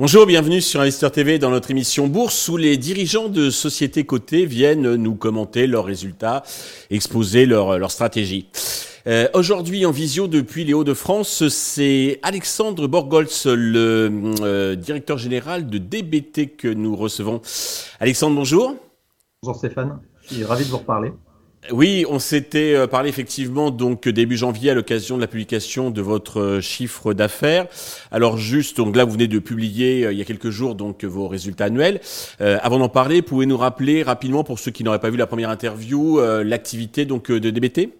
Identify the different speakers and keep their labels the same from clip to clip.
Speaker 1: Bonjour, bienvenue sur Investeur TV dans notre émission Bourse où les dirigeants de sociétés cotées viennent nous commenter leurs résultats, exposer leur, leur stratégie. Euh, Aujourd'hui en visio depuis les Hauts-de-France, c'est Alexandre Borgolz, le euh, directeur général de DBT que nous recevons. Alexandre, bonjour.
Speaker 2: Bonjour Stéphane, je suis ravi de vous reparler.
Speaker 1: Oui, on s'était euh, parlé effectivement donc début janvier à l'occasion de la publication de votre euh, chiffre d'affaires. Alors juste, donc là vous venez de publier euh, il y a quelques jours donc vos résultats annuels. avant d'en parler, pouvez nous rappeler rapidement pour ceux qui n'auraient pas vu la première interview l'activité donc de DBT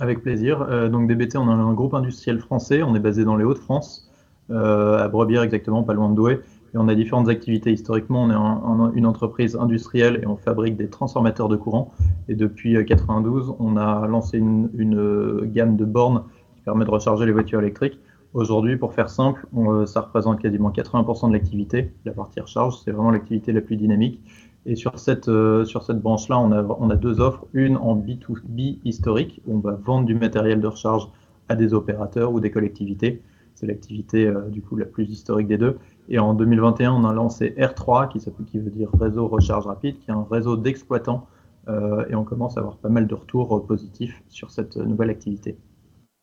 Speaker 2: Avec plaisir. donc DBT, on a un groupe industriel français. On est basé dans les Hauts-de-France, à Brebière exactement, pas loin de Douai. On a différentes activités. Historiquement, on est une entreprise industrielle et on fabrique des transformateurs de courant. Et depuis 92, euh, on a lancé une, euh, gamme de bornes qui permet de recharger les voitures électriques. Aujourd'hui, pour faire simple, euh, ça représente quasiment 80% de l'activité. La partie recharge, c'est vraiment l'activité la plus dynamique. Et sur cette, sur cette branche-là, on a, on a deux offres. Une en B2B historique, où on va vendre du matériel de recharge à des opérateurs ou des collectivités. C'est l'activité du coup la plus historique des deux. Et en 2021, on a lancé R3, qui, qui veut dire réseau recharge rapide, qui est un réseau d'exploitants. Euh, et on commence à avoir pas mal de retours positifs sur cette nouvelle activité.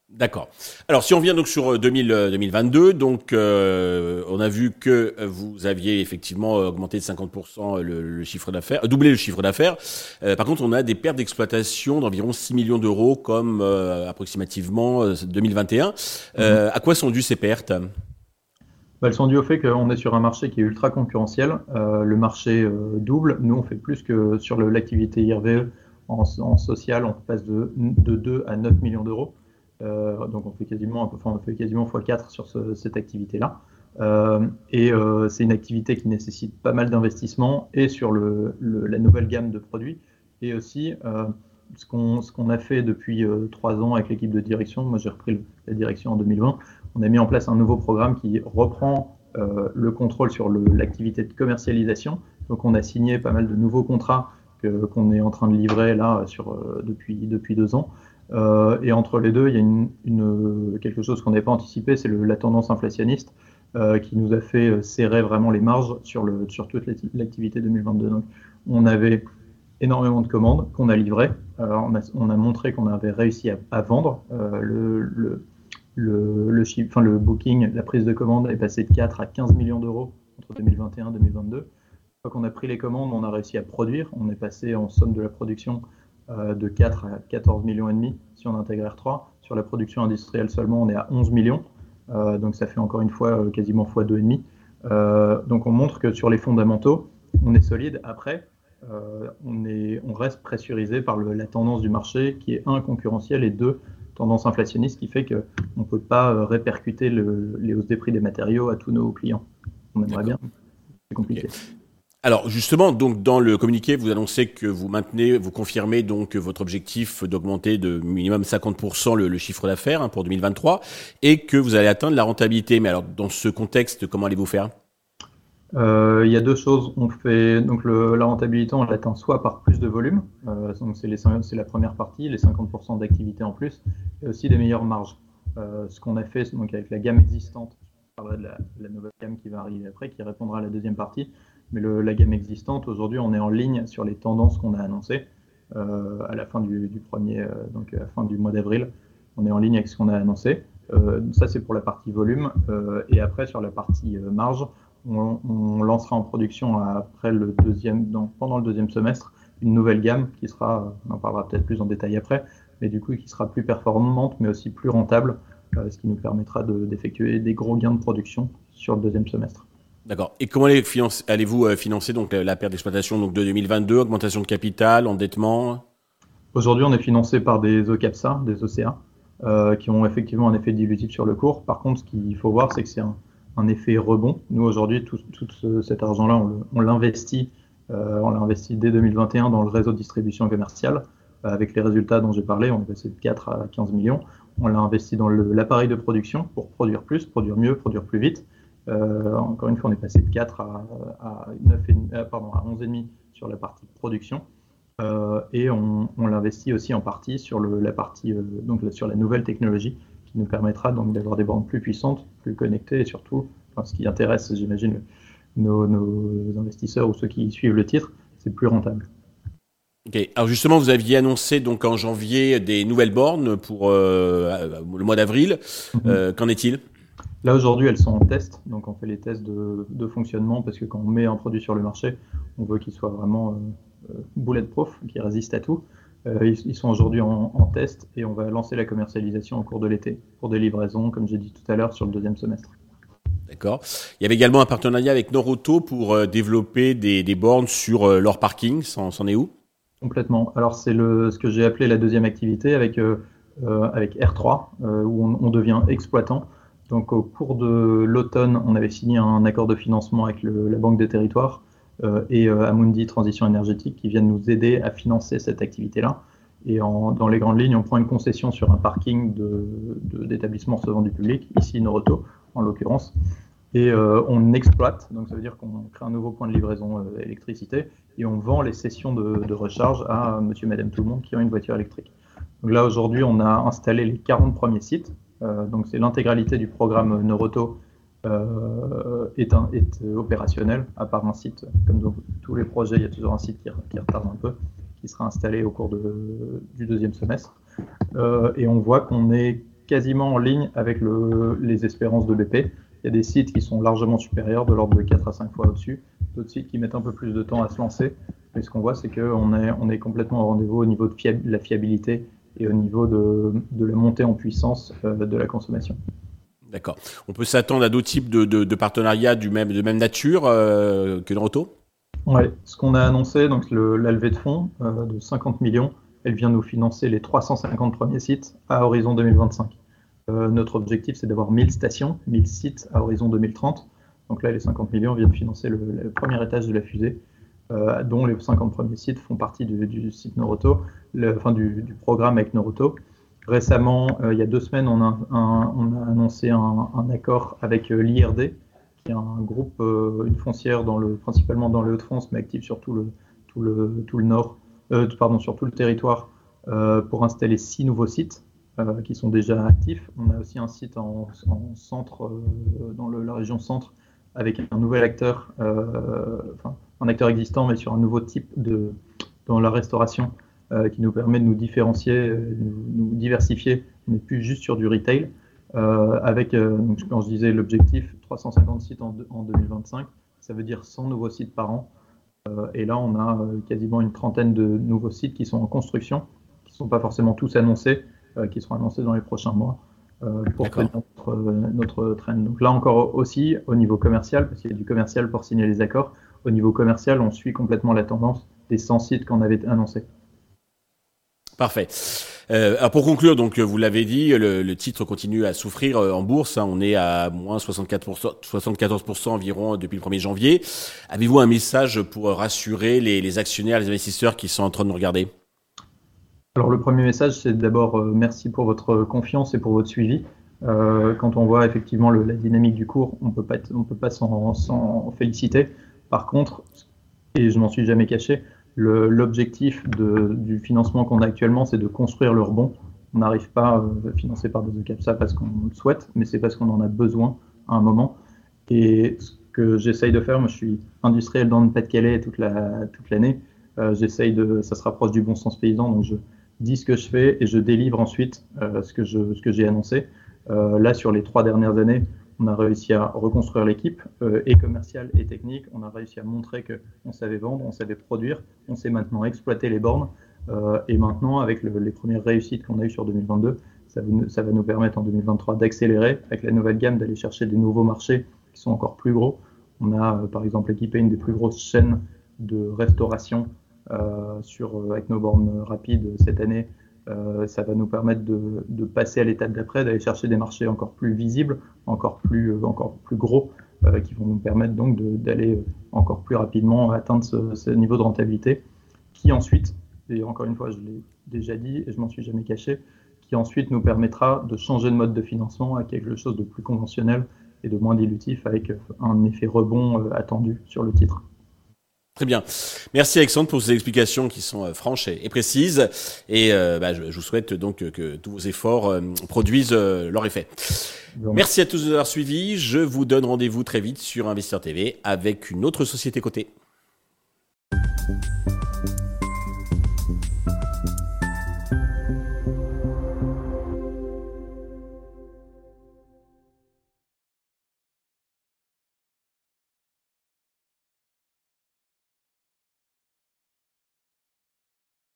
Speaker 1: D'accord. Alors si on vient donc sur 2000, euh, 2022, donc euh, on a vu que vous aviez effectivement augmenté de 50% le, chiffre d'affaires, doublé le chiffre d'affaires. par contre, on a des pertes d'exploitation d'environ 6 millions d'euros comme approximativement 2021. Mm-hmm. À quoi sont dues ces pertes?
Speaker 2: Elles sont dues au fait qu'on est sur un marché qui est ultra concurrentiel. Euh, le marché euh, double. Nous, on fait plus que sur l'activité IRVE en, social. On passe de, de 2 à 9 millions d'euros. Euh, donc, on fait quasiment, enfin, on fait quasiment x4 sur cette activité-là. et c'est une activité qui nécessite pas mal d'investissement et sur la nouvelle gamme de produits. Et aussi, ce qu'on a fait depuis trois ans avec l'équipe de direction, moi j'ai repris la direction en 2020, on a mis en place un nouveau programme qui reprend euh, le contrôle sur l'activité de commercialisation. Donc on a signé pas mal de nouveaux contrats qu'on est en train de livrer là euh, depuis, depuis deux ans. Euh, et entre les deux, il y a quelque chose qu'on n'avait pas anticipé, c'est la tendance inflationniste qui nous a fait serrer vraiment les marges sur, toute l'activité 2022. Donc on avait énormément de commandes qu'on a livrées. On a, on, a, montré qu'on avait réussi à, vendre. le, booking, la prise de commande est passée de 4 à 15 millions d'euros entre 2021 et 2022. Une fois qu'on a pris les commandes, on a réussi à produire. On est passé en somme de la production euh, de 4 à 14 millions et demi si on intègre R3. Sur la production industrielle seulement, on est à 11 millions. Euh, donc ça fait encore une fois euh, quasiment fois 2,5. Euh, donc on montre que sur les fondamentaux, on est solide. Après, euh, on, est, on reste pressurisé par le, la tendance du marché qui est un concurrentiel et deux tendance inflationniste qui fait qu'on ne peut pas euh, répercuter les hausses des prix des matériaux à tous nos clients. On aimerait bien, c'est compliqué.
Speaker 1: Alors justement, donc dans le communiqué, vous annoncez que vous maintenez, vous confirmez donc votre objectif d'augmenter de minimum 50% le, chiffre d'affaires hein, pour 2023 et que vous allez atteindre la rentabilité. Mais alors dans ce contexte, comment allez-vous faire?
Speaker 2: Euh, il y a deux choses. On fait donc la rentabilité, on l'atteint soit par plus de volume, euh, c'est la première partie, les 50% d'activité en plus, et aussi des meilleures marges. Euh, ce qu'on a fait donc avec la gamme existante, je parlerai la, nouvelle gamme qui va arriver après, qui répondra à la deuxième partie. Mais la gamme existante, aujourd'hui, on est en ligne sur les tendances qu'on a annoncées à la fin du, premier, donc à la fin du mois d'avril. On est en ligne avec ce qu'on a annoncé. ça, c'est pour la partie volume. et après, sur la partie marge, on, lancera en production après le deuxième, pendant le deuxième semestre une nouvelle gamme qui sera, on en parlera peut-être plus en détail après, mais du coup qui sera plus performante mais aussi plus rentable, euh, ce qui nous permettra d'effectuer des gros gains de production sur le deuxième semestre.
Speaker 1: D'accord. Et comment allez-vous euh, financer donc la perte d'exploitation donc de 2022, augmentation de capital, endettement?
Speaker 2: Aujourd'hui, on est financé par des OCAPSA, des OCA, euh, qui ont effectivement un effet dilutif sur le cours. Par contre, ce qu'il faut voir, c'est que c'est un, effet rebond. Nous, aujourd'hui, tout, cet argent-là, on l'investit, euh, on l'investit dès 2021 dans le réseau de distribution commerciale. Avec les résultats dont j'ai parlé, on est passé de 4 à 15 millions. On l'a investi dans l'appareil de production pour produire plus, produire mieux, produire plus vite. Euh, encore une fois, on est passé de 4 à, à, 9 et, pardon, à 11,5 sur la partie production. et on, l'investit aussi en partie sur la partie donc sur la nouvelle technologie qui nous permettra donc d'avoir des bornes plus puissantes, plus connectées et surtout, ce qui intéresse, j'imagine, nos, nos, investisseurs ou ceux qui suivent le titre, c'est plus rentable.
Speaker 1: Alors justement, vous aviez annoncé donc en janvier des nouvelles bornes pour euh, le mois d'avril. Mhm. Euh, qu'en est-il?
Speaker 2: Là aujourd'hui, elles sont en test, donc on fait les tests de, fonctionnement parce que quand on met un produit sur le marché, on veut qu'il soit vraiment euh, bulletproof, qu'il résiste à tout. ils, sont aujourd'hui en, en, test et on va lancer la commercialisation au cours de l'été pour des livraisons, comme j'ai dit tout à l'heure, sur le deuxième semestre.
Speaker 1: D'accord. Il y avait également un partenariat avec Noroto pour développer des, des bornes sur leur parking. C'en est où?
Speaker 2: Complètement. Alors c'est le ce que j'ai appelé la deuxième activité avec euh, euh, avec R3 euh, où on, devient exploitant. Donc au cours de l'automne, on avait signé un accord de financement avec la Banque des Territoires et Amundi Transition énergétique qui viennent nous aider à financer cette activité-là. Et dans les grandes lignes, on prend une concession sur un parking d'établissements de, recevant du public, ici Noroto en l'occurrence, et on exploite, donc ça veut dire qu'on crée un nouveau point de livraison électricité et on vend les sessions de, recharge à monsieur, madame, tout le monde qui ont une voiture électrique. Donc là, aujourd'hui, on a installé les 40 premiers sites. Euh, donc c'est l'intégralité du programme Neuroto euh, est, est, opérationnel, à part un site, comme dans tous les projets, il y a toujours un site qui, retarde un peu, qui sera installé au cours du deuxième semestre. Euh, et on voit qu'on est quasiment en ligne avec le, les espérances de BP. Il y a des sites qui sont largement supérieurs, de l'ordre de 4 à 5 fois au-dessus, d'autres sites qui mettent un peu plus de temps à se lancer. Mais ce qu'on voit, c'est qu'on est, on est complètement au rendez-vous au niveau de la fiabilité et au niveau de, de la montée en puissance euh, de la consommation.
Speaker 1: D'accord. On peut s'attendre à d'autres types de, de, partenariats du même, de même nature euh, que Neuroto
Speaker 2: Oui, ce qu'on a annoncé, donc la levée de fonds euh, de 50 millions, elle vient nous financer les 350 premiers sites à horizon 2025. Euh, notre objectif, c'est d'avoir 1000 stations, 1000 sites à horizon 2030. Donc là, les 50 millions viennent financer le, premier étage de la fusée, euh, dont les 50 premiers sites font partie du, site enfin du, programme avec Noroto. Récemment, euh, il y a deux semaines, on a, annoncé un, accord avec l'IRD, qui est un groupe, une foncière principalement dans le Hauts-de-France, mais active sur tout le, tout le, tout le nord, pardon, sur le territoire, pour installer six nouveaux sites. Euh, qui sont déjà actifs. On a aussi un site en, centre, euh, dans la région centre, avec un nouvel acteur, euh, un acteur existant, mais sur un nouveau type de dans la restauration, qui nous permet de nous différencier, nous, nous diversifier. On n'est plus juste sur du retail. avec, donc, quand je disais l'objectif, 350 sites en, en, 2025, ça veut dire 100 nouveaux sites par an. et là, on a quasiment une trentaine de nouveaux sites qui sont en construction, qui ne sont pas forcément tous annoncés, euh, qui seront annoncés dans les prochains mois euh, pour faire notre, notre trend. Donc là encore aussi, au niveau commercial, parce qu'il y a du commercial pour signer les accords, au niveau commercial, on suit complètement la tendance des 100 sites qu'on avait annoncés.
Speaker 1: Parfait. Euh, pour conclure, donc vous l'avez dit, le, titre continue à souffrir en bourse. Hein. on est à moins 64%, 74% environ depuis le 1er janvier. Avez-vous un message pour rassurer les, les actionnaires, les investisseurs qui sont en train de nous regarder?
Speaker 2: Alors le premier message, c'est d'abord euh, merci pour votre confiance et pour votre suivi. Euh, quand on voit effectivement la dynamique du cours, on on peut pas s'en féliciter. Par contre, et je m'en suis jamais caché, l'objectif du financement qu'on a actuellement, c'est de construire le rebond. On n'arrive pas euh, financé par des ECAPSA parce qu'on le souhaite, mais c'est parce qu'on en a besoin à un moment. Et ce que j'essaye de faire, moi je suis industriel dans le Pas-de-Calais toute l'année, euh, j'essaye de, ça se rapproche du bon sens paysan, donc je, dis ce que je fais et je délivre ensuite euh, ce que j'ai annoncé. Là, sur les trois dernières années, on a réussi à reconstruire l'équipe, euh, et commerciale et technique. On a réussi à montrer qu'on savait vendre, on savait produire, on sait maintenant exploiter les bornes. et maintenant, avec les premières réussites qu'on a eues sur 2022, ça, va nous permettre en 2023 d'accélérer avec la nouvelle gamme, d'aller chercher des nouveaux marchés qui sont encore plus gros. On a par exemple équipé une des plus grosses chaînes de restauration euh, sur, euh, avec nos bornes rapides cette année, euh, ça va nous permettre de, passer à l'étape d'après, d'aller chercher des marchés encore plus visibles, encore plus, encore plus gros, qui vont nous permettre donc d'aller encore plus rapidement atteindre ce, ce, niveau de rentabilité, qui ensuite, et encore une fois, je l'ai déjà dit et je m'en suis jamais caché, qui ensuite nous permettra de changer de mode de financement à quelque chose de plus conventionnel et de moins dilutif avec un effet rebond attendu sur le titre.
Speaker 1: Très bien. Merci Alexandre pour ces explications qui sont franches et, précises. Et bah, je, vous souhaite donc que tous vos efforts produisent leur effet. Merci à tous de nous avoir suivis. Je vous donne rendez-vous très vite sur Investisseur TV avec une autre société cotée.